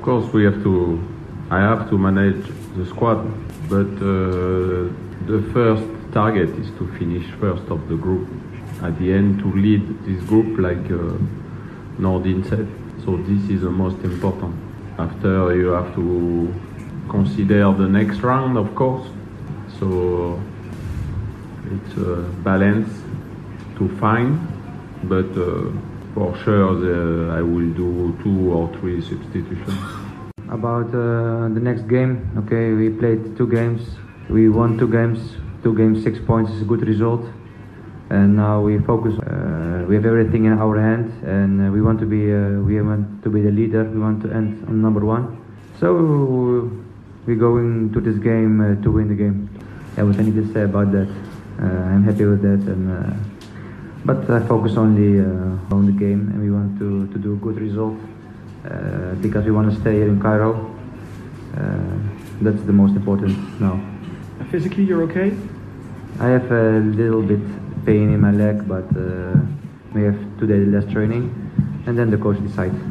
Of course, we have to. I have to manage the squad, but uh, the first target is to finish first of the group. At the end, to lead this group, like uh, Nordin said. So this is the most important. After, you have to consider the next round, of course. So it's a balance to find, but uh, for sure the, I will do two or three substitutions. About uh, the next game, okay, we played two games. We won two games. Two games, six points is a good result. And now we focus. Uh, we have everything in our hand, and uh, we want to be. Uh, we want to be the leader. We want to end on number one. So we're going to this game uh, to win the game. Yeah, what I to say about that. Uh, I'm happy with that, and but I focus only uh, on the game, and we want to, to do a good result uh, because we want to stay here in Cairo. Uh, that's the most important now. Physically, you're okay? I have a little bit pain in my leg, but uh, we have two days less training, and then the coach decides.